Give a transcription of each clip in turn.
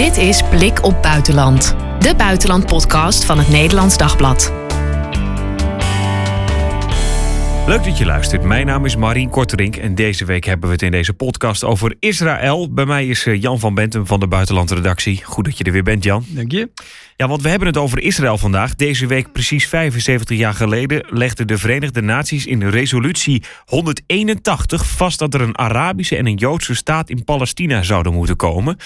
Dit is Blik op Buitenland, de buitenlandpodcast van het Nederlands Dagblad. Leuk dat je luistert. Mijn naam is Marien Korterink en deze week hebben we het in deze podcast over Israël. Bij mij is eh, Jan van Bentum van de Buitenlandredactie. Goed dat je er weer bent, Jan. Dank je. Ja, want we hebben het over Israël vandaag. Deze week, precies 75 jaar geleden, legden de Verenigde Naties in resolutie 181 vast dat er een Arabische en een Joodse staat in Palestina zouden moeten komen.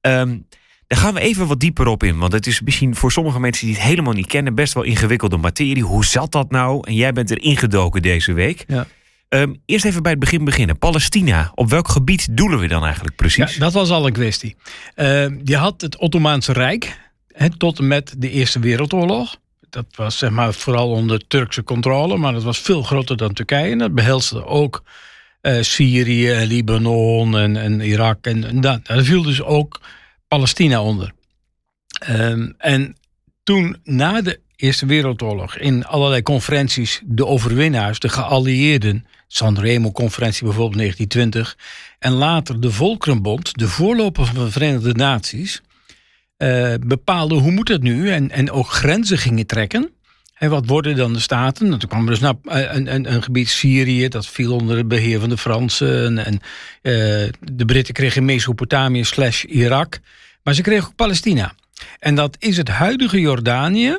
Um, daar gaan we even wat dieper op in. Want het is misschien voor sommige mensen die het helemaal niet kennen... best wel ingewikkelde materie. Hoe zat dat nou? En jij bent er ingedoken deze week. Ja. Um, eerst even bij het begin beginnen. Palestina, op welk gebied doelen we dan eigenlijk precies? Ja, dat was al een kwestie. Uh, je had het Ottomaanse Rijk he, tot en met de Eerste Wereldoorlog. Dat was zeg maar vooral onder Turkse controle, maar dat was veel groter dan Turkije. En dat behelste ook uh, Syrië, Libanon en, en Irak. En, en daar viel dus ook Palestina onder. Um, en toen na de Eerste Wereldoorlog in allerlei conferenties de overwinnaars, de geallieerden, Sanremo-conferentie bijvoorbeeld 1920, en later de Volkerenbond, de voorloper van de Verenigde Naties, uh, bepaalden hoe moet het nu en, en ook grenzen gingen trekken. En wat worden dan de staten? Nou, toen kwam dus nou, een, een, een, gebied Syrië, dat viel onder het beheer van de Fransen. En, en uh, de Britten kregen Mesopotamië slash Irak. Maar ze kregen ook Palestina. En dat is het huidige Jordanië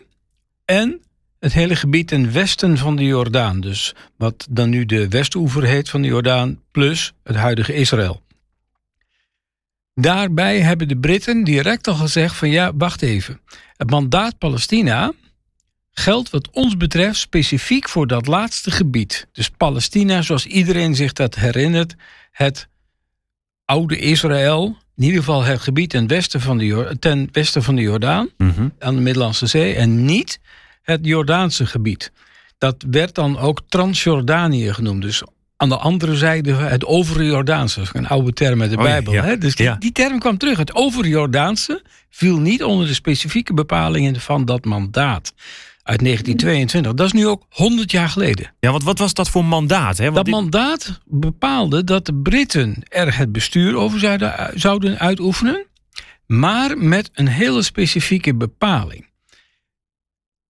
en het hele gebied ten westen van de Jordaan. Dus wat dan nu de Westoever heet van de Jordaan, plus het huidige Israël. Daarbij hebben de Britten direct al gezegd van ja, wacht even. Het mandaat Palestina geldt wat ons betreft specifiek voor dat laatste gebied. Dus Palestina, zoals iedereen zich dat herinnert, het oude Israël, in ieder geval het gebied ten westen van de, ten westen van de Jordaan, mhm. aan de Middellandse Zee, en niet het Jordaanse gebied. Dat werd dan ook Transjordanië genoemd. Dus aan de andere zijde het overjordaanse. Een oude term uit de oh Bijbel. Hè? Dus die, die, term kwam terug. Het overjordaanse viel niet onder de specifieke bepalingen van dat mandaat uit 1922. Dat is nu ook 100 jaar geleden. Ja, wat, wat was dat voor mandaat? Hè? dat mandaat bepaalde dat de Britten er het bestuur over zouden, zouden uitoefenen, maar met een hele specifieke bepaling.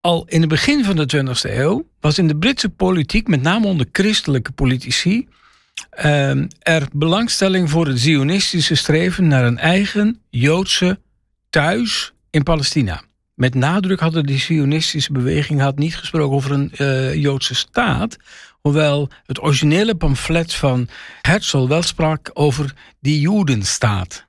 Al in het begin van de 20e eeuw was in de Britse politiek, met name onder christelijke politici, ehm, er belangstelling voor het zionistische streven naar een eigen Joodse thuis in Palestina met nadruk hadden de Zionistische beweging had niet gesproken over een uh, Joodse staat. Hoewel het originele pamflet van Herzl wel sprak over die Jodenstaat.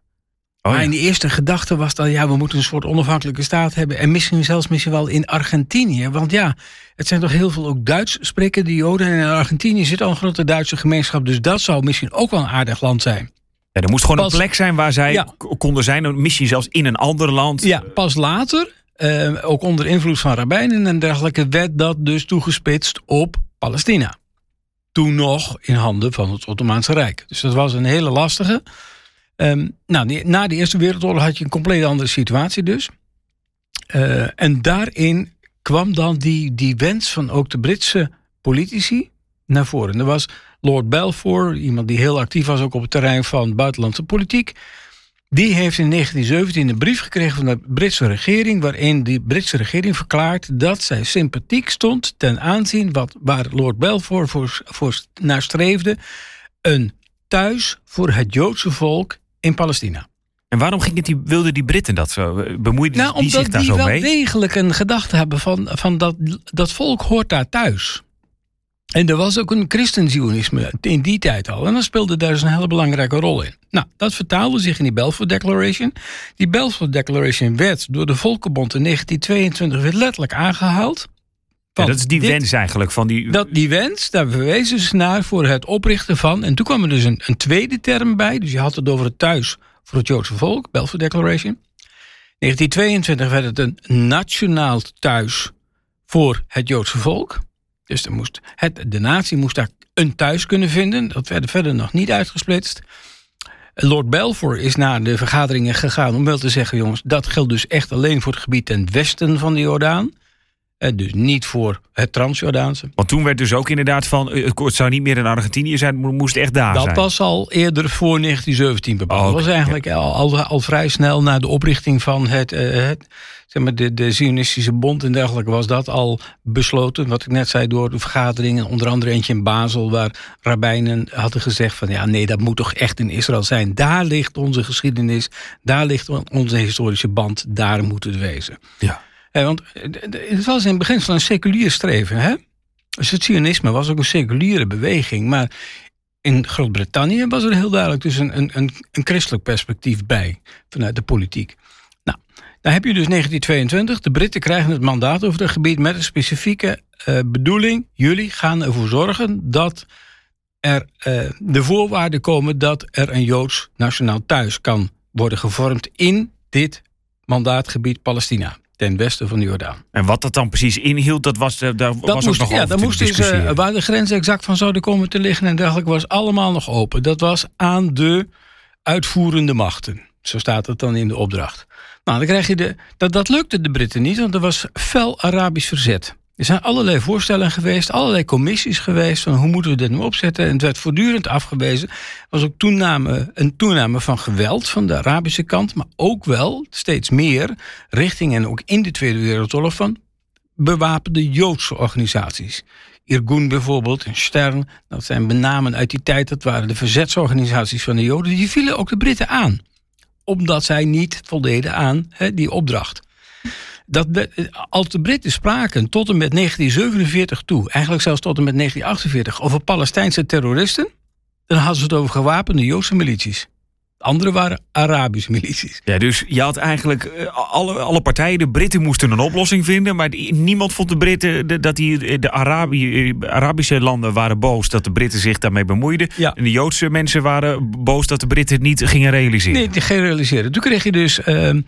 Oh, maar in de eerste gedachte was dat ja, we moeten een soort onafhankelijke staat hebben. En misschien zelfs misschien wel in Argentinië. Want ja, het zijn toch heel veel ook Duits sprekende Joden. En in Argentinië zit al een grote Duitse gemeenschap. Dus dat zou misschien ook wel een aardig land zijn. Ja, er moest gewoon een plek zijn waar zij konden zijn. Misschien zelfs in een ander land. Ja, pas later uh, ook onder invloed van rabbijnen en dergelijke, werd dat dus toegespitst op Palestina. Toen nog in handen van het Ottomaanse Rijk. Dus dat was een hele lastige. Um, nou, na de Eerste Wereldoorlog had je een compleet andere situatie dus. Uh, en daarin kwam dan die, die wens van ook de Britse politici naar voren. er was Lord Balfour, iemand die heel actief was ook op het terrein van buitenlandse politiek. Die heeft in 1917 een brief gekregen van de Britse regering, waarin die Britse regering verklaart dat zij sympathiek stond ten aanzien wat, waar Lord Balfour voor, voor naar streefde: een thuis voor het Joodse volk in Palestina. En waarom ging het die, wilden die Britten dat zo? Bemoeiden nou, die zich daar zo mee? Omdat die wel degelijk een gedachte hebben van, van dat, dat volk hoort daar thuis. En er was ook een christenzionisme in die tijd al. En dat speelde daar dus een hele belangrijke rol in. Nou, dat vertaalde zich in die Balfour Declaration. Die Balfour Declaration werd door de Volkenbond in 1922 weer letterlijk aangehaald. Ja, dat is die wens eigenlijk van die. Dat, die wens, daar verwezen ze naar voor het oprichten van. En toen kwam er dus een, een tweede term bij. Dus je had het over het thuis voor het Joodse volk, Balfour Declaration. 1922 werd het een nationaal thuis voor het Joodse volk. Dus er moest het, de natie moest daar een thuis kunnen vinden. Dat werd verder nog niet uitgesplitst. Lord Balfour is naar de vergaderingen gegaan om wel te zeggen: jongens, dat geldt dus echt alleen voor het gebied ten westen van de Jordaan. Eh, dus niet voor het Transjordaanse. Want toen werd dus ook inderdaad van... eh, het zou niet meer in Argentinië zijn, het moest echt daar Dat zijn. was al eerder voor 1917 bepaald. Oh, Dat was eigenlijk al, al, al vrij snel na de oprichting van het, eh, het, zeg maar de, de Zionistische Bond en dergelijke was dat al besloten. Wat ik net zei door de vergaderingen, onder andere eentje in Basel, waar rabbijnen hadden gezegd van ja nee, dat moet toch echt in Israël zijn. Daar ligt onze geschiedenis, daar ligt onze historische band, daar moet het wezen. Ja. Eh, want eh, het was in het begin van een seculier streven. Hè? Dus het Zionisme was ook een seculiere beweging. Maar in Groot-Brittannië was er heel duidelijk dus een, een, een, christelijk perspectief bij vanuit de politiek. Nou, dan heb je dus 1922. De Britten krijgen het mandaat over het gebied met een specifieke eh, bedoeling. Jullie gaan ervoor zorgen dat er de voorwaarden komen dat er een Joods nationaal thuis kan worden gevormd in dit mandaatgebied Palestina, ten westen van de Jordaan. En wat dat dan precies inhield, dat was, eh, daar was Dat ook moest, nog ja, moest dus, eh, waar de grenzen exact van zouden komen te liggen en dergelijke, was allemaal nog open. Dat was aan de uitvoerende machten. Zo staat het dan in de opdracht. Nou, dan krijg je de, dat, dat lukte de Britten niet, want er was fel Arabisch verzet. Er zijn allerlei voorstellen geweest, allerlei commissies geweest van hoe moeten we dit nu opzetten. En het werd voortdurend afgewezen. Er was ook toename, een toename van geweld van de Arabische kant, maar ook wel steeds meer richting en ook in de Tweede Wereldoorlog van bewapende Joodse organisaties. Irgun bijvoorbeeld, en Stern, dat zijn benamen uit die tijd, dat waren de verzetsorganisaties van de Joden, die vielen ook de Britten aan. Omdat zij niet voldeden aan die opdracht. Dat, als de Britten spraken tot en met 1947 toe, eigenlijk zelfs tot en met 1948, over Palestijnse terroristen, dan hadden ze het over gewapende Joodse milities. De andere waren Arabische milities. Ja, dus je had eigenlijk eh, alle, alle partijen, de Britten moesten een oplossing vinden, maar niemand vond de Britten de- dat die, de Arabi- eh, Arabische landen waren boos dat de Britten zich daarmee bemoeiden. Ja. En de Joodse mensen waren boos dat de Britten het niet gingen realiseren. Nee, die geen realiseren. Toen kreeg je dus ehm, eh,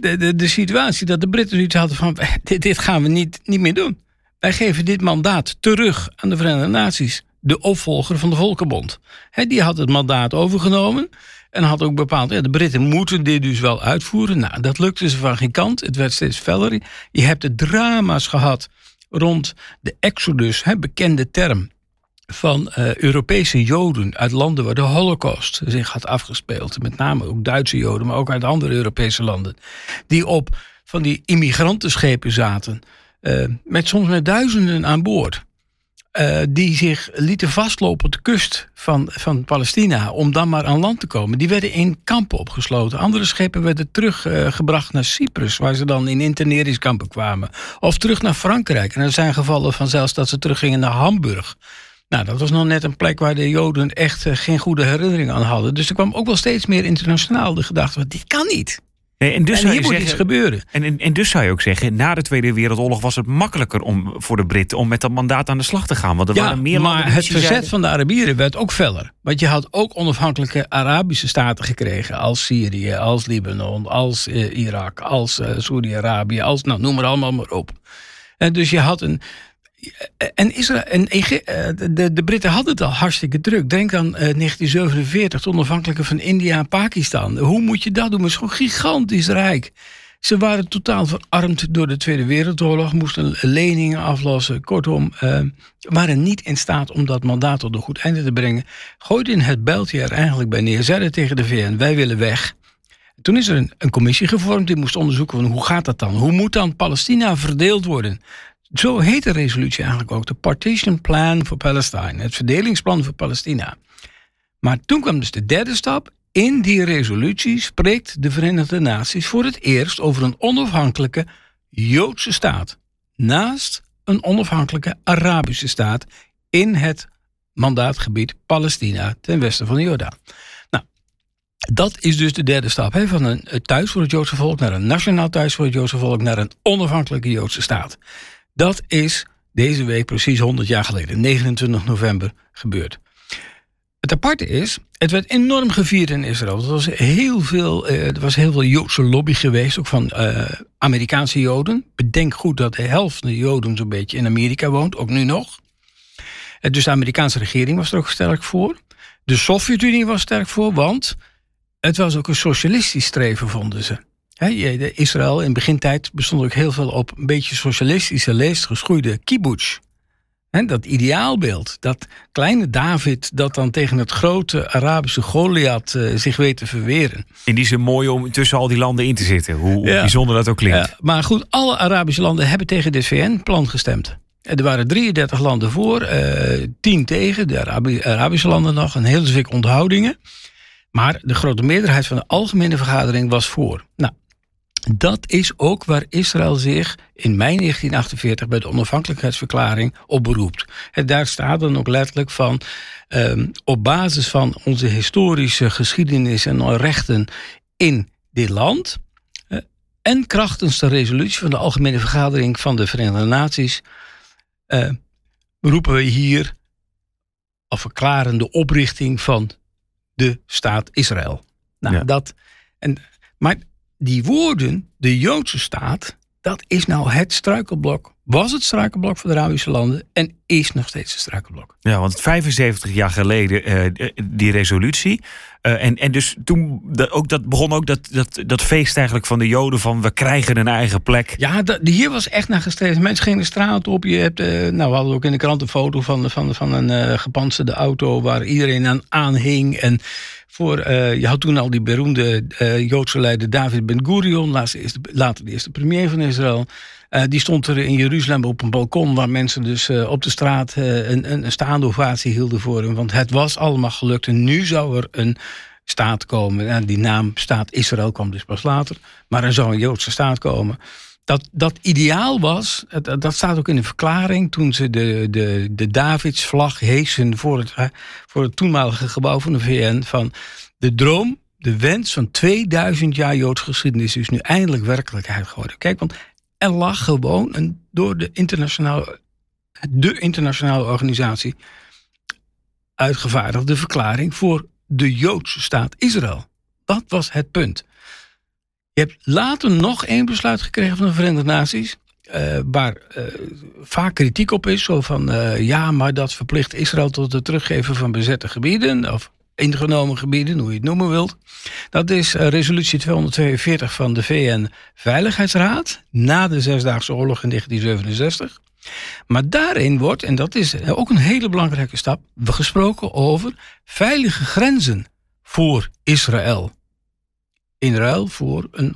de, de, de situatie dat de Britten zoiets hadden van... Dit, dit gaan we niet, niet meer doen. Wij geven dit mandaat terug aan de Verenigde Naties. De opvolger van de Volkenbond. Hè, die had het mandaat overgenomen. En had ook bepaald, ja, de Britten moeten dit dus wel uitvoeren. Nou, dat lukte ze van geen kant. Het werd steeds feller. Je hebt de drama's gehad rond de Exodus, bekende term van eh, Europese Joden uit landen waar de Holocaust zich had afgespeeld. Met name ook Duitse Joden, maar ook uit andere Europese landen. Die op van die immigrantenschepen zaten. eh, met soms met duizenden aan boord. eh, die zich lieten vastlopen op de kust van, van Palestina. om dan maar aan land te komen. Die werden in kampen opgesloten. Andere schepen werden teruggebracht naar Cyprus. waar ze dan in interneringskampen kwamen. Of terug naar Frankrijk. En er zijn gevallen van zelfs dat ze teruggingen naar Hamburg. Nou, dat was nog net een plek waar de Joden echt eh, geen goede herinneringen aan hadden. Dus er kwam ook wel steeds meer internationaal de gedachte: dit kan niet. Nee, en, dus en hier moet zeggen, iets gebeuren. en, en, en dus zou je ook zeggen, na de Tweede Wereldoorlog was het makkelijker om, voor de Britten om met dat mandaat aan de slag te gaan. Want er Ja, waren meer landen maar het verzet zeiden- van de Arabieren werd ook feller. Want je had ook onafhankelijke Arabische staten gekregen. Als Syrië, als Libanon, als eh, Irak, als eh, Saudi-Arabië. Als, nou, noem maar allemaal maar op. En dus je had een... En, Israël, en eh, de, de Britten hadden het al hartstikke druk. Denk aan eh, 1947, het onafhankelijke van India en Pakistan. Hoe moet je dat doen? Het is gewoon gigantisch rijk. Ze waren totaal verarmd door de Tweede Wereldoorlog, moesten leningen aflossen. Kortom, eh, waren niet in staat om dat mandaat tot een goed einde te brengen. Gooiden het bijltje er eigenlijk bij neer, zeiden tegen de VN: wij willen weg. Toen is er een, een commissie gevormd die moest onderzoeken van hoe gaat dat dan? Hoe moet dan Palestina verdeeld worden? Zo heet de resolutie eigenlijk ook, de Partition Plan for Palestine, het verdelingsplan voor Palestina. Maar toen kwam dus de derde stap. In die resolutie spreekt de Verenigde Naties voor het eerst over een onafhankelijke Joodse staat. Naast een onafhankelijke Arabische staat in het mandaatgebied Palestina ten westen van de Jordaan. Nou, dat is dus de derde stap. Hè, van een een thuis voor het Joodse volk naar een nationaal thuis voor het Joodse volk naar een onafhankelijke Joodse staat. Dat is deze week precies 100 jaar geleden, 29 november, gebeurd. Het aparte is, het werd enorm gevierd in Israël. Er was heel veel, eh, er was heel veel Joodse lobby geweest, ook van eh, Amerikaanse Joden. Bedenk goed dat de helft van de Joden zo'n beetje in Amerika woont, ook nu nog. Eh, dus de Amerikaanse regering was er ook sterk voor. De Sovjet-Unie was sterk voor, want het was ook een socialistisch streven, vonden ze. Israël in begintijd bestond ook heel veel op een beetje socialistische leest geschoeide kibbutz. dat ideaalbeeld, dat kleine David dat dan tegen het grote Arabische Goliath uh, zich weet te verweren. In die zin mooi om tussen al die landen in te zitten, hoe, bijzonder dat ook klinkt. Ja, maar goed, alle Arabische landen hebben tegen dit VN-plan gestemd. Er waren 33 landen voor, uh, eh, 10 tegen, de Arabische landen nog, een hele zwik onthoudingen. Maar de grote meerderheid van de algemene vergadering was voor. Nou, dat is ook waar Israël zich in mei 1948 bij de onafhankelijkheidsverklaring op beroept. En daar staat dan ook letterlijk van. Um, op basis van onze historische geschiedenis en rechten in dit land. Uh, en krachtens de resolutie van de Algemene Vergadering van de Verenigde Naties. Uh, beroepen we hier. of verklaren de oprichting van de staat Israël. Nou, dat. En, maar die woorden, de Joodse staat, dat is nou het struikelblok. Was het struikelblok voor de Arabische landen en is nog steeds het struikelblok. Ja, want 75 jaar geleden uh, die resolutie. Uh, en, en dus toen ook dat, begon ook dat, dat, dat feest eigenlijk van de Joden van we krijgen een eigen plek. Ja, dat, hier was echt naar gestreefd. Mensen gingen de straat op. Je hebt, uh, nou, we hadden ook in de krant een foto van, van, van een gepantserde auto waar iedereen aan aanhing. En voor, uh, je had toen al die beroemde uh, Joodse leider David Ben-Gurion, later de eerste premier van Israël. Uh, die stond er in Jeruzalem op een balkon waar mensen dus op de straat een, een, staande ovatie hielden voor hem. Want het was allemaal gelukt en nu zou er een staat komen. En die naam staat Israël kwam dus pas later. Maar er zou een Joodse staat komen dat, dat ideaal was, dat staat ook in de verklaring toen ze de, de, de Davidsvlag heesen voor het, voor het toenmalige gebouw van de VN. Van de droom, de wens van 2000 jaar Joods geschiedenis is nu eindelijk werkelijkheid geworden. Kijk, want er lag gewoon een door de internationale, de internationale organisatie uitgevaardigde verklaring voor de Joodse staat Israël. Dat was het punt. Je hebt later nog één besluit gekregen van de Verenigde Naties. Uh, waar uh, vaak kritiek op is. Zo van uh, ja, maar dat verplicht Israël tot het teruggeven van bezette gebieden. Of ingenomen gebieden, hoe je het noemen wilt. Dat is resolutie 242 van de VN-veiligheidsraad. Na de Zesdaagse Oorlog in 1967. Maar daarin wordt, en dat is ook een hele belangrijke stap, gesproken over veilige grenzen voor Israël in ruil voor een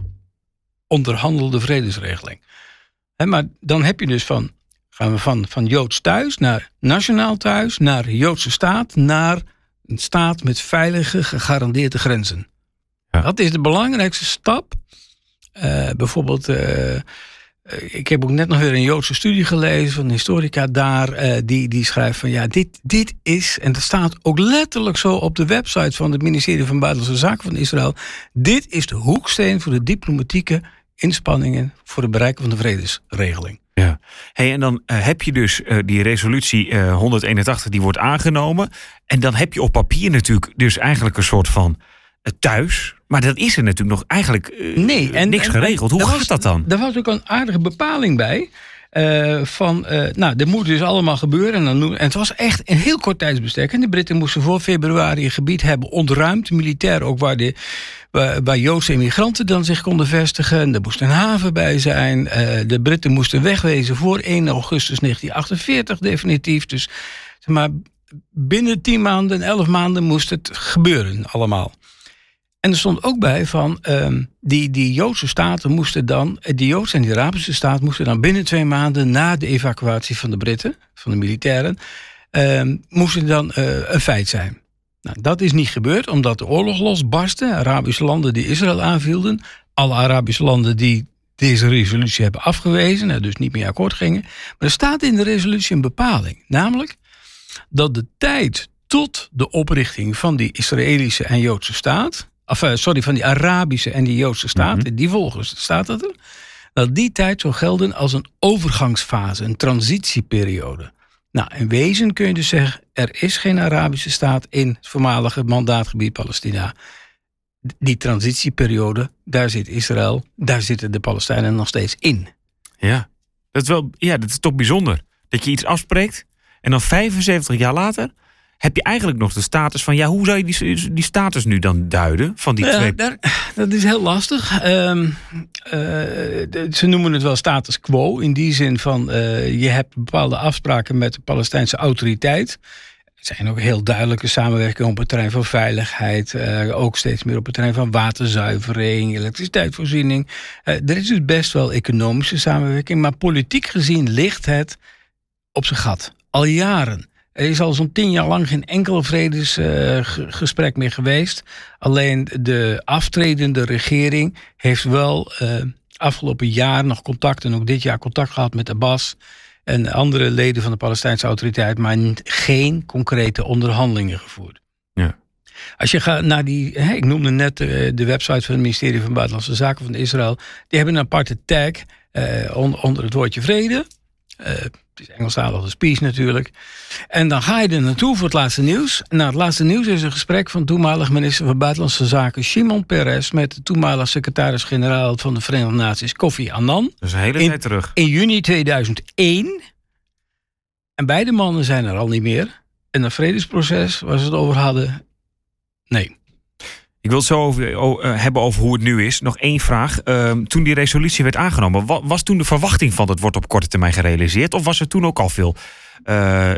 onderhandelde vredesregeling. maar dan heb je dus van, gaan we van, van Joods thuis naar nationaal thuis, naar Joodse staat, naar een staat met veilige, gegarandeerde grenzen. Ja. Dat is de belangrijkste stap. Uh, bijvoorbeeld, uh, eh, ik heb ook net nog weer een Joodse studie gelezen van een historica daar. Uh, die, die schrijft van ja, dit, dit is, en dat staat ook letterlijk zo op de website van het ministerie van Buitenlandse Zaken van Israël. Dit is de hoeksteen voor de diplomatieke inspanningen voor het bereiken van de vredesregeling. Ja, hey, en dan uh, heb je dus uh, die resolutie uh, 181 die wordt aangenomen. En dan heb je op papier natuurlijk dus eigenlijk een soort van thuis. Maar dat is er natuurlijk nog eigenlijk nee, en, niks geregeld. Hoe gaat dat dan? Daar was ook een aardige bepaling bij. Uh, van, uh, nou, dit moet dus allemaal gebeuren. En, dan, en het was echt een heel kort tijdsbestek. En de Britten moesten voor februari een gebied hebben ontruimd, militair ook, waar, de, waar, Joodse immigranten dan zich konden vestigen. En er moest een haven bij zijn. Uh, de Britten moesten wegwezen voor 1 augustus 1948 definitief. Dus zeg maar, binnen 10 maanden, 11 maanden moest het gebeuren allemaal. En er stond ook bij van um, die, die Joodse staten moesten dan, die Joodse en die Arabische staat moesten dan binnen twee maanden na de evacuatie van de Britten, van de militairen, um, moesten dan uh, een feit zijn. Nou, dat is niet gebeurd omdat de oorlog losbarstte. Arabische landen die Israël aanvielden, alle Arabische landen die deze resolutie hebben afgewezen en dus niet meer akkoord gingen. Maar er staat in de resolutie een bepaling, namelijk dat de tijd tot de oprichting van die Israëlische en Joodse staat of, eh, sorry, van die Arabische en die Joodse staten, mhm. die volgens staat dat er, dat die tijd zou gelden als een overgangsfase, een transitieperiode. Nou, in wezen kun je dus zeggen, er is geen Arabische staat in het voormalige mandaatgebied Palestina. Die transitieperiode, daar zit Israël, daar zitten de Palestijnen nog steeds in. Ja, dat is, wel, ja, dat is toch bijzonder. Dat je iets afspreekt en dan 75 jaar later heb je eigenlijk nog de status van, ja, hoe zou je die, die status nu dan duiden van die twee? Daar, dat is heel lastig. Um, ze noemen het wel status quo in die zin van uh, je hebt bepaalde afspraken met de Palestijnse autoriteit. Er zijn ook heel duidelijke samenwerkingen op het terrein van veiligheid. Uh, ook steeds meer op het terrein van waterzuivering, elektriciteitsvoorziening. Uh, er is dus best wel economische samenwerking. Maar politiek gezien ligt het op zijn gat. Al jaren. Er is al zo'n tien jaar lang geen enkel vredesgesprek meer geweest. Alleen de aftredende regering heeft wel afgelopen jaar nog contact en ook dit jaar contact gehad met Abbas en andere leden van de Palestijnse autoriteit, maar geen concrete onderhandelingen gevoerd. Ja. Als je gaat naar die, hè, ik noemde net de, de, website van het ministerie van Buitenlandse Zaken van Israël, die hebben een aparte tag eh, onder het woordje vrede. Het is Engelstalige speech natuurlijk. En dan ga je er naartoe voor het laatste nieuws. Na het laatste nieuws is een gesprek van toenmalig minister van Buitenlandse Zaken Shimon Peres met de toenmalig secretaris-generaal van de Verenigde Naties Kofi Annan. Dat is een hele tijd terug. In juni 2001. En beide mannen zijn er al niet meer. En een vredesproces waar ze het over hadden, nee. Ik wil het zo over, uh, hebben over hoe het nu is. Nog één vraag. Uh, toen die resolutie werd aangenomen, was, toen de verwachting van dat wordt op korte termijn gerealiseerd? Of was er toen ook al veel, uh,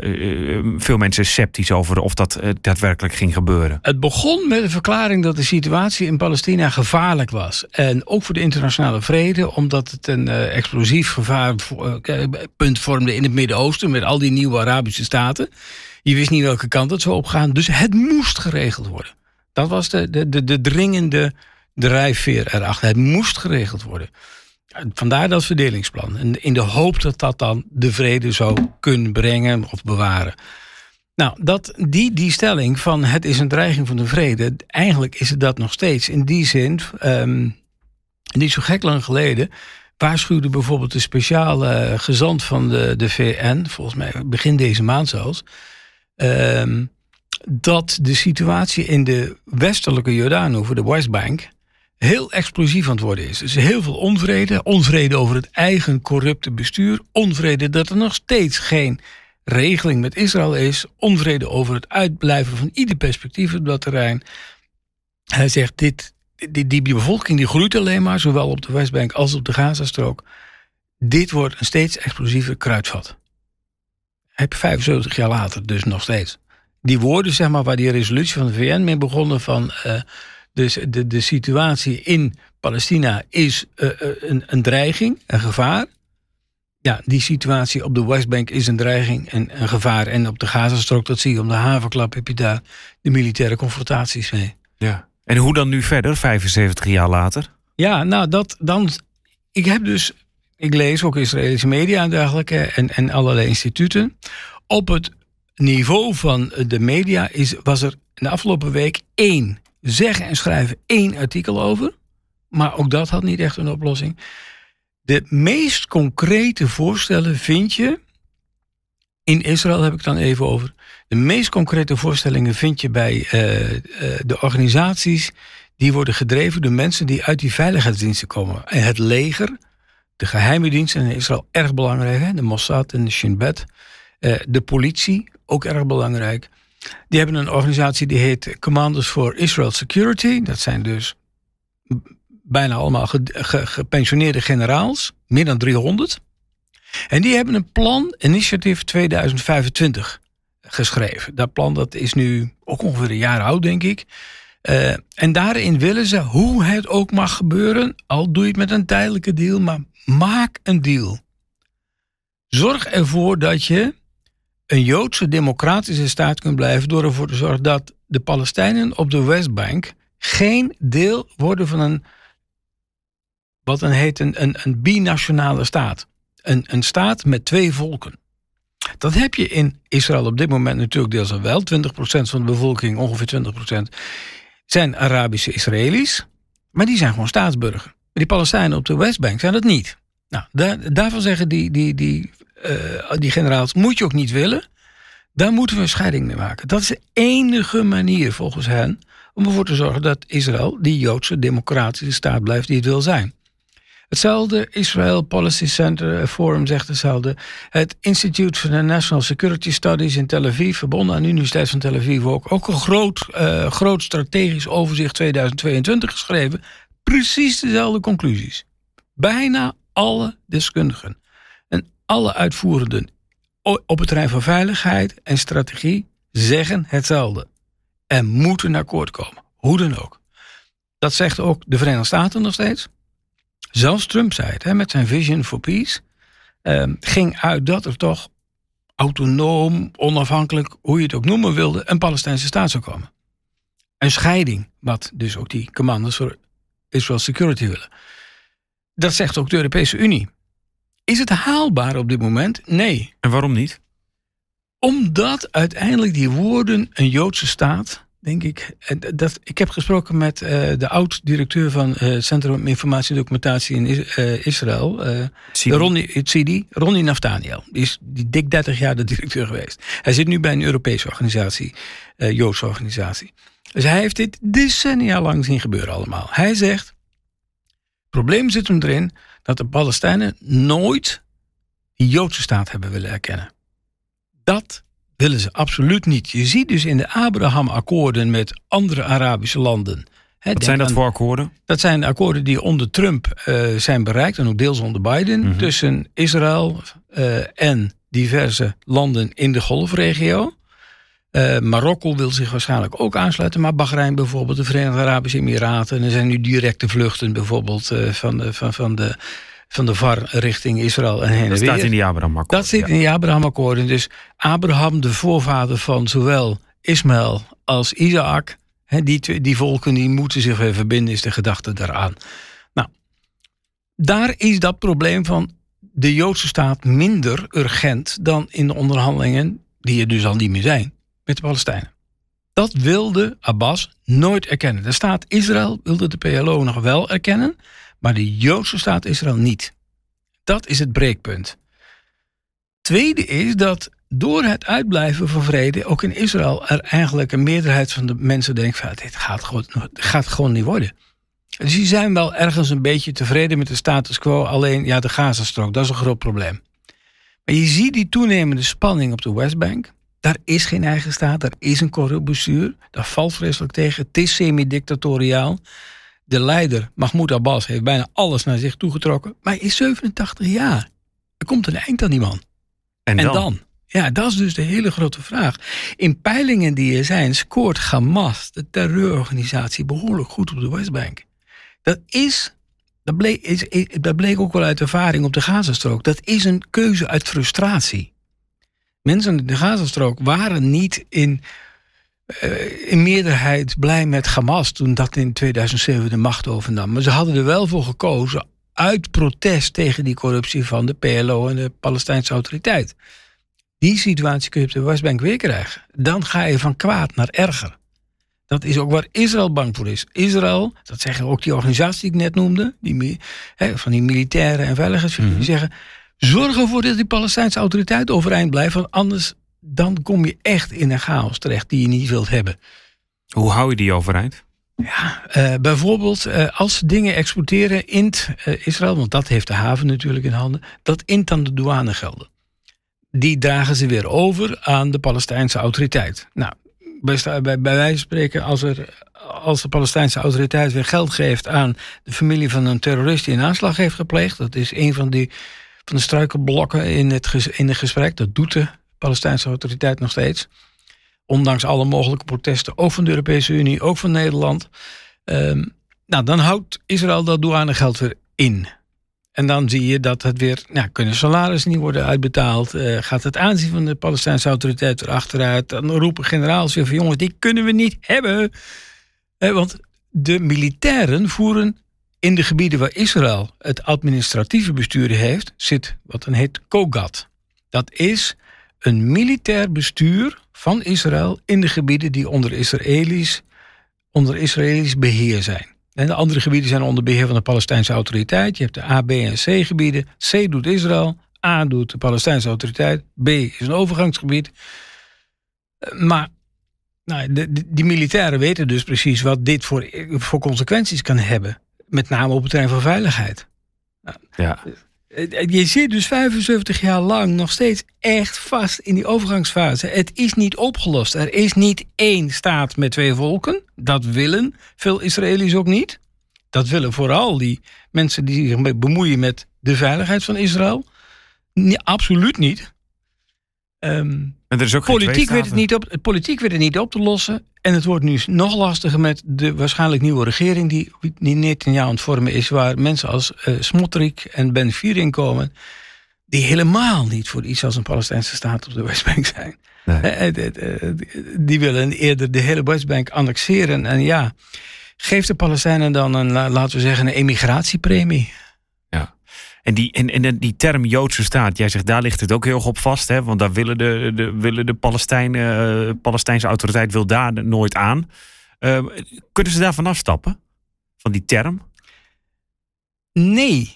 veel mensen sceptisch over of dat daadwerkelijk ging gebeuren? Het begon met de verklaring dat de situatie in Palestina gevaarlijk was. En ook voor de internationale vrede, omdat het een explosief gevaarpunt vormde in het Midden-Oosten met al die nieuwe Arabische staten. Je wist niet welke kant het zou opgaan, dus het moest geregeld worden. Dat was de, de, de, de dringende drijfveer erachter. Het moest geregeld worden. Vandaar dat verdelingsplan. En in de hoop dat dat dan de vrede zou kunnen brengen of bewaren. Nou, dat, die, die stelling van het is een dreiging van de vrede, eigenlijk is het dat nog steeds. In die zin, um, niet zo gek lang geleden, waarschuwde bijvoorbeeld de speciale gezant van de, de VN, volgens mij begin deze maand zelfs, um, dat de situatie in de westelijke Jordaan voor de Westbank, heel explosief aan het worden is. Dus heel veel onvrede, onvrede over het eigen corrupte bestuur, onvrede dat er nog steeds geen regeling met Israël is, onvrede over het uitblijven van ieder perspectief op dat terrein. Hij zegt, dit, die, die bevolking die groeit alleen maar, zowel op de Westbank als op de Gazastrook. Dit wordt een steeds explosiever kruidvat. Heb 75 jaar later dus nog steeds die woorden, zeg maar, waar die resolutie van de VN mee begonnen van uh, dus de, de situatie in Palestina is uh, een, een dreiging, een gevaar. Ja, die situatie op de Westbank is een dreiging en een gevaar. En op de Gazastrook, dat zie je om de havenklap, heb je daar de militaire confrontaties mee. Ja. En hoe dan nu verder, 75 jaar later? Ja, nou, dat dan. Ik heb dus. Ik lees ook Israëlische media en dergelijke en, en allerlei instituten. Op het niveau van de media is, was er in de afgelopen week één zeggen en schrijven één artikel over. Maar ook dat had niet echt een oplossing. De meest concrete voorstellen vind je. In Israël heb ik het dan even over. De meest concrete voorstellingen vind je bij uh, uh, de organisaties. die worden gedreven door mensen die uit die veiligheidsdiensten komen. En het leger, de geheime diensten in Israël erg belangrijk. Hè? De Mossad en de Shin Bet. Uh, de politie, ook erg belangrijk. Die hebben een organisatie die heet Commanders for Israel Security. Dat zijn dus bijna allemaal gepensioneerde generaals, meer dan 300. En die hebben een plan, Initiative 2025, geschreven. Dat plan dat is nu ook ongeveer een jaar oud, denk ik. Uh, en daarin willen ze, hoe het ook mag gebeuren, al doe je het met een tijdelijke deal, maar maak een deal. Zorg ervoor dat je een Joodse democratische staat kunt blijven door ervoor te zorgen dat de Palestijnen op de Westbank geen deel worden van een, wat dan heet een, een, een binationale staat. Een, een staat met twee volken. Dat heb je in Israël op dit moment natuurlijk deels al wel. 20% van de bevolking, ongeveer 20%, zijn Arabische Israëli's. Maar die zijn gewoon staatsburger. Die Palestijnen op de Westbank zijn dat niet. Nou, daar, daarvan zeggen die, die, die die generaals moet je ook niet willen. Daar moeten we een scheiding mee maken. Dat is de enige manier volgens hen om ervoor te zorgen dat Israël die Joodse democratische staat blijft die het wil zijn. Hetzelfde, Israel Policy Center Forum zegt hetzelfde. Het Institute for National Security Studies in Tel Aviv, verbonden aan de Universiteit van Tel Aviv ook, ook een groot, uh, groot strategisch overzicht 2022 geschreven. Precies dezelfde conclusies. Bijna alle deskundigen en alle uitvoerenden op het terrein van veiligheid en strategie zeggen hetzelfde. En moeten naar akkoord komen. Hoe dan ook. Dat zegt ook de Verenigde Staten nog steeds. Zelfs Trump zei het, hè, met zijn Vision for Peace. Uh, ging uit dat er toch autonoom, onafhankelijk, hoe je het ook noemen wilde, een Palestijnse staat zou komen. Een scheiding, wat dus ook die commanders voor Israel Security willen. Dat zegt ook de Europese Unie. Is het haalbaar op dit moment? Nee. En waarom niet? Omdat uiteindelijk die woorden een Joodse staat, denk ik. Dat, ik heb gesproken met uh, de oud-directeur van uh, het Centrum Informatie en Documentatie in uh, Israël, Ronnie Tzidi, Ronnie Naftaniel. Die is die dik 30 jaar de directeur geweest. Hij zit nu bij een Europese organisatie, Joodse organisatie. Dus hij heeft dit decennia lang zien gebeuren allemaal. Hij zegt, het probleem zit hem erin dat de Palestijnen nooit die Joodse staat hebben willen erkennen. Dat willen ze absoluut niet. Je ziet dus in de Abraham-akkoorden met andere Arabische landen. Wat zijn dat voor akkoorden? Dat zijn akkoorden die onder Trump uh, zijn bereikt en ook deels onder Biden. Mm -hmm. Tussen Israël uh, en diverse landen in de golfregio. Uh, Marokko wil zich waarschijnlijk ook aansluiten, maar Bahrein bijvoorbeeld, de Verenigde Arabische Emiraten. En er zijn nu directe vluchten bijvoorbeeld van, de, van, van de van de VAR richting Israël en heen en weer. Dat staat in die Abraham-akkoorden. Dat zit in die Abraham-akkoorden. Dus Abraham, de voorvader van zowel Ismaël als Isaac, die, die volken die moeten zich weer verbinden, is de gedachte daaraan. Nou, daar is dat probleem van de Joodse staat minder urgent dan in de onderhandelingen, die er dus al niet meer zijn, met de Palestijnen. Dat wilde Abbas nooit erkennen. De staat Israël wilde de PLO nog wel erkennen, maar de Joodse staat Israël niet. Dat is het breekpunt. Tweede is dat door het uitblijven van vrede, ook in Israël, er eigenlijk een meerderheid van de mensen denkt: van, dit gaat gewoon, gaat gewoon niet worden. Dus die zijn wel ergens een beetje tevreden met de status quo, alleen ja, de Gazastrook, dat is een groot probleem. Maar je ziet die toenemende spanning op de Westbank. Daar is geen eigen staat, daar is een corrupt bestuur. Daar valt vreselijk tegen. Het is semi-dictatoriaal. De leider, Mahmoud Abbas, heeft bijna alles naar zich toegetrokken. Maar hij is 87 jaar. Er komt een eind aan die man. En dan? En dan? Ja, dat is dus de hele grote vraag. In peilingen die er zijn, scoort Hamas, de terreurorganisatie, behoorlijk goed op de Westbank. Dat is, dat bleek, is, dat bleek ook wel uit ervaring op de Gazastrook, dat is een keuze uit frustratie. Mensen in de Gazastrook waren niet in uh, in meerderheid blij met Hamas toen dat in 2007 de macht overnam. Maar ze hadden er wel voor gekozen uit protest tegen die corruptie van de PLO en de Palestijnse autoriteit. Die situatie kun je op de Westbank weer krijgen. Dan ga je van kwaad naar erger. Dat is ook waar Israël bang voor is. Israël, dat zeggen ook die organisatie die ik net noemde, die, van die militairen en veiligheidsfiguren, mm -hmm. die zeggen: zorg ervoor dat die Palestijnse autoriteit overeind blijft, want anders dan kom je echt in een chaos terecht die je niet wilt hebben. Hoe hou je die overeind? Ja, uh, bijvoorbeeld uh, als ze dingen exporteren in uh, Israël, want dat heeft de haven natuurlijk in handen, dat int dan de douanegelden. Die dragen ze weer over aan de Palestijnse autoriteit. Nou, bij, bij, bij wijze van spreken, als, er, als de Palestijnse autoriteit weer geld geeft aan de familie van een terrorist die een aanslag heeft gepleegd, dat is een van, die, van de struikelblokken in het, in het gesprek, dat doet de Palestijnse autoriteit nog steeds. Ondanks alle mogelijke protesten, ook van de Europese Unie, ook van Nederland. Um, nou, dan houdt Israël dat douanegeld weer in. En dan zie je dat het weer, nou, kunnen salarissen niet worden uitbetaald. Uh, gaat het aanzien van de Palestijnse autoriteit weer achteruit. Dan roepen generaals weer van jongens, die kunnen we niet hebben. Uh, want de militairen voeren in de gebieden waar Israël het administratieve bestuur heeft, zit wat dan heet COGAT. Dat is een militair bestuur van Israël in de gebieden die onder Israëlisch, onder Israëlisch beheer zijn. En de andere gebieden zijn onder beheer van de Palestijnse autoriteit. Je hebt de A, B en C gebieden. C doet Israël, A doet de Palestijnse autoriteit, B is een overgangsgebied. Maar nou, de, die militairen weten dus precies wat dit voor, voor consequenties kan hebben. Met name op het terrein van veiligheid. Ja. Je zit dus 75 jaar lang nog steeds echt vast in die overgangsfase. Het is niet opgelost. Er is niet één staat met twee volken. Dat willen veel Israëli's ook niet. Dat willen vooral die mensen die zich bemoeien met de veiligheid van Israël. Nee, absoluut niet. Um, en er is ook politiek, weet het niet op, politiek weet het niet op te lossen. En het wordt nu nog lastiger met de waarschijnlijk nieuwe regering die, die Netanyahu aan het vormen is. Waar mensen als uh, Smotrich en Ben Vier komen. Die helemaal niet voor iets als een Palestijnse staat op de Westbank zijn. Nee. Uh, die willen eerder de hele Westbank annexeren. En ja, geeft de Palestijnen dan een, laten we zeggen, een emigratiepremie. En die, en, en die term Joodse staat, jij zegt daar ligt het ook heel erg op vast. Hè? Want daar willen de, de, willen de Palestijnen, uh, Palestijnse autoriteit wil daar nooit aan. Uh, kunnen ze daarvan afstappen? Van die term? Nee.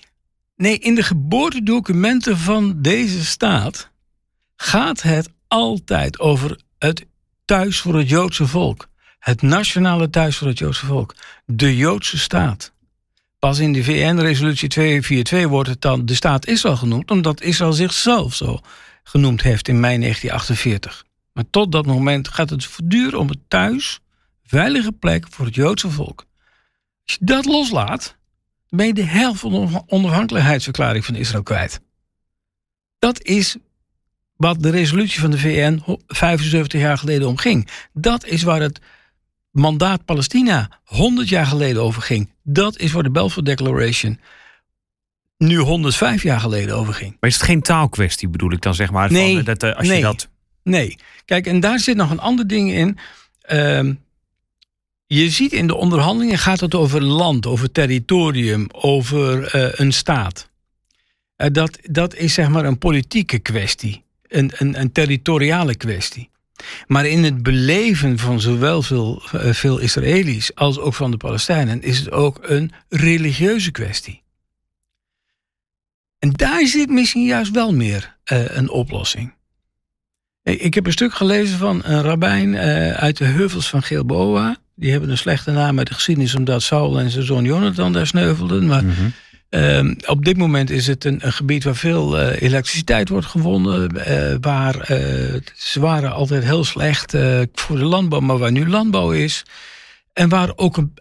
Nee, in de geboortedocumenten van deze staat gaat het altijd over het thuis voor het Joodse volk. Het nationale thuis voor het Joodse volk. De Joodse staat. Pas in de VN-resolutie 242 wordt het dan de staat Israël genoemd, omdat Israël zichzelf zo genoemd heeft in mei 1948. Maar tot dat moment gaat het voortdurend om het thuis, veilige plek voor het Joodse volk. Als je dat loslaat, ben je de helft van de onafhankelijkheidsverklaring van Israël kwijt. Dat is wat de resolutie van de VN 75 jaar geleden om ging. Dat is waar het mandaat Palestina 100 jaar geleden over ging. Dat is waar de Balfour Declaration nu 105 jaar geleden over ging. Maar is het geen taalkwestie, bedoel ik dan zeg maar? Nee, van, dat, eh, als nee, je dat... nee. Kijk, en daar zit nog een ander ding in. Uh, je ziet in de onderhandelingen gaat het over land, over territorium, over uh, een staat. Uh, dat, dat is zeg maar een politieke kwestie, een, een, een territoriale kwestie. Maar in het beleven van zowel veel, uh, veel Israëli's als ook van de Palestijnen is het ook een religieuze kwestie. En daar zit misschien juist wel meer uh, een oplossing. Ik heb een stuk gelezen van een rabbijn uh, uit de heuvels van Gilboa. Die hebben een slechte naam uit de geschiedenis omdat Saul en zijn zoon Jonathan daar sneuvelden. Maar -hmm. Uh, op dit moment is het een, gebied waar veel uh, elektriciteit wordt gewonnen. Uh, waar ze waren altijd heel slecht voor de landbouw, maar waar nu landbouw is. En waar ook een,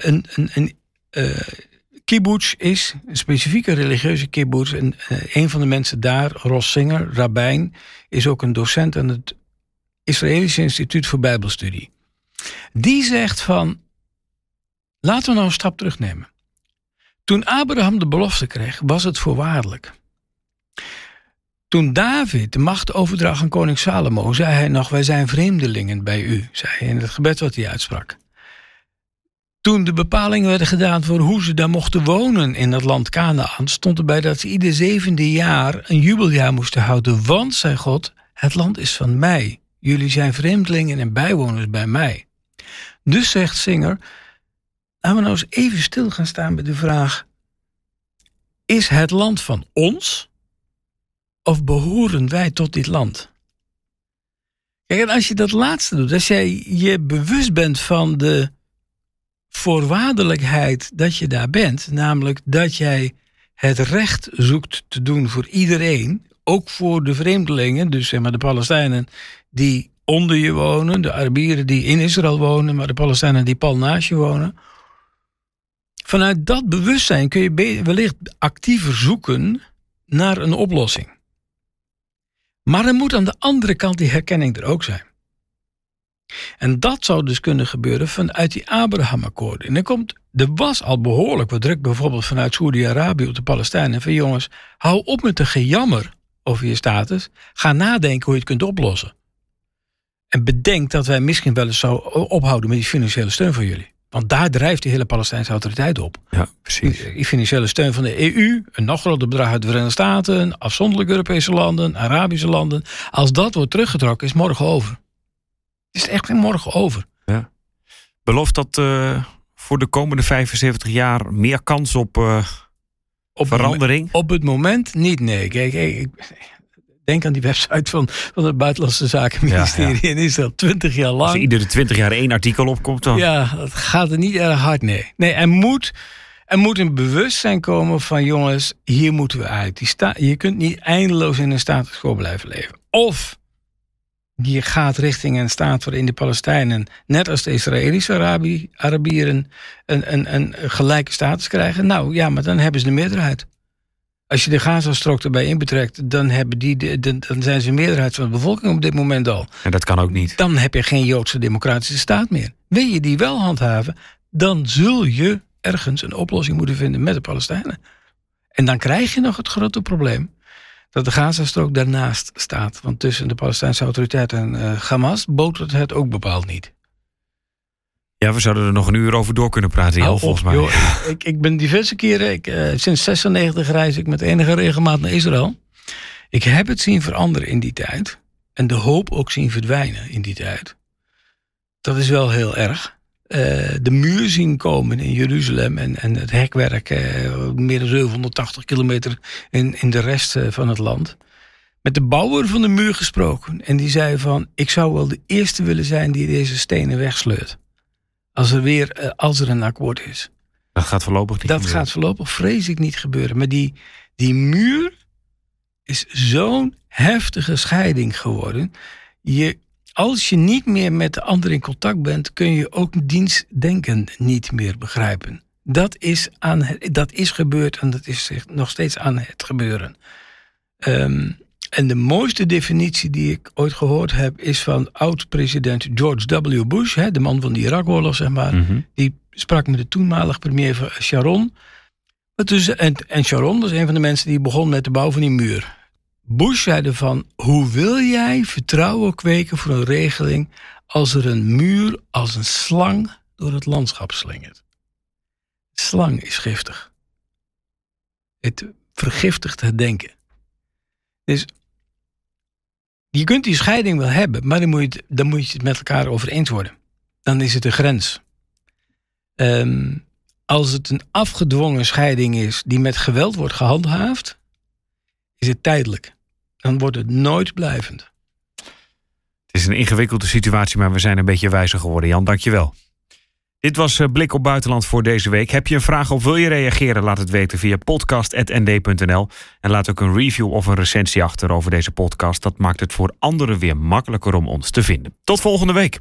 een, een, een kibbutz is, een specifieke religieuze kibbutz. En een van de mensen daar, Ros Singer, rabbijn, is ook een docent aan het Israëlische Instituut voor Bijbelstudie. Die zegt van, laten we nou een stap terugnemen. Toen Abraham de belofte kreeg, was het voorwaardelijk. Toen David de macht overdrag aan koning Salomo, zei hij nog: Wij zijn vreemdelingen bij u, zei hij in het gebed wat hij uitsprak. Toen de bepalingen werden gedaan voor hoe ze daar mochten wonen in het land Canaan, stond erbij dat ze ieder zevende jaar een jubeljaar moesten houden. Want, zei God, het land is van mij. Jullie zijn vreemdelingen en bijwoners bij mij. Dus zegt Singer, Laten we nou eens even stil gaan staan bij de vraag: is het land van ons of behoren wij tot dit land? Kijk, en als je dat laatste doet, als jij je bewust bent van de voorwaardelijkheid dat je daar bent, namelijk dat jij het recht zoekt te doen voor iedereen, ook voor de vreemdelingen, dus zeg maar de Palestijnen die onder je wonen, de Arabieren die in Israël wonen, maar de Palestijnen die pal naast je wonen Vanuit dat bewustzijn kun je wellicht actiever zoeken naar een oplossing. Maar er moet aan de andere kant die herkenning er ook zijn. En dat zou dus kunnen gebeuren vanuit die Abraham-akkoorden. En er, komt, er was al behoorlijk wat druk, bijvoorbeeld vanuit Saudi-Arabië op de Palestijnen. Van jongens, hou op met de gejammer over je status. Ga nadenken hoe je het kunt oplossen. En bedenk dat wij misschien wel eens zouden ophouden met die financiële steun voor jullie. Want daar drijft die hele Palestijnse autoriteit op. Ja, precies. Die financiële steun van de EU, een nog groter bedrag uit de Verenigde Staten, afzonderlijke Europese landen, Arabische landen. Als dat wordt teruggetrokken, is morgen over. Het is echt morgen over. Ja. Belooft dat uh, voor de komende 75 jaar meer kans op, uh, op verandering? Op het moment niet, nee. Kijk, ik, Denk aan die website van, van het Buitenlandse Zakenministerie ja, ja. in Israël. Twintig jaar lang. Als er iedere twintig jaar één artikel opkomt dan. Ja, dat gaat er niet erg hard, nee. Nee, er moet, Er moet een bewustzijn komen van jongens, hier moeten we uit. Die sta je kunt niet eindeloos in een status quo blijven leven. Of je gaat richting een staat waarin de Palestijnen, net als de Israëlische Arabi Arabieren, een, een, een gelijke status krijgen. Nou ja, maar dan hebben ze de meerderheid. Als je de Gazastrook erbij inbetrekt, dan, hebben die de, dan zijn ze een meerderheid van de bevolking op dit moment al. En dat kan ook niet. Dan heb je geen Joodse democratische staat meer. Wil je die wel handhaven, dan zul je ergens een oplossing moeten vinden met de Palestijnen. En dan krijg je nog het grote probleem dat de Gazastrook daarnaast staat. Want tussen de Palestijnse autoriteit en uh, Hamas botert het ook bepaald niet. Ja, we zouden er nog een uur over door kunnen praten, Jan, volgens mij. ik, ik ben diverse keren, ik, uh, sinds 96 reis ik met enige regelmaat naar Israël. Ik heb het zien veranderen in die tijd. En de hoop ook zien verdwijnen in die tijd. Dat is wel heel erg. Uh, de muur zien komen in Jeruzalem en, en het hekwerk, uh, meer dan 780 kilometer in, in de rest van het land. Met de bouwer van de muur gesproken. En die zei van, ik zou wel de eerste willen zijn die deze stenen wegsleurt. Als er weer, uh, als er een akkoord is. Dat gaat voorlopig niet Dat gebeuren. gaat voorlopig vrees ik niet gebeuren. Maar die, die muur is zo'n heftige scheiding geworden. Je, als je niet meer met de ander in contact bent, kun je ook dienstdenken niet meer begrijpen. Dat is, aan, dat is gebeurd en dat is nog steeds aan het gebeuren. Um, en de mooiste definitie die ik ooit gehoord heb is van oud-president George W. Bush, hè, de man van de Irak-oorlog, zeg maar. Mm -hmm. Die sprak met de toenmalig premier Sharon. En, en Sharon was een van de mensen die begon met de bouw van die muur. Bush zei van: hoe wil jij vertrouwen kweken voor een regeling als er een muur als een slang door het landschap slingert? Slang is giftig. Het vergiftigt het denken. Dus je kunt die scheiding wel hebben, maar dan moet je het, dan moet je het met elkaar over eens worden. Dan is het een grens. Um, als het een afgedwongen scheiding is die met geweld wordt gehandhaafd, is het tijdelijk. Dan wordt het nooit blijvend. Het is een ingewikkelde situatie, maar we zijn een beetje wijzer geworden. Jan, dankjewel. Dit was eh, Blik op Buitenland voor deze week. Heb je een vraag of wil je reageren? Laat het weten via podcast.nd.nl. En laat ook een review of een recensie achter over deze podcast. Dat maakt het voor anderen weer makkelijker om ons te vinden. Tot volgende week.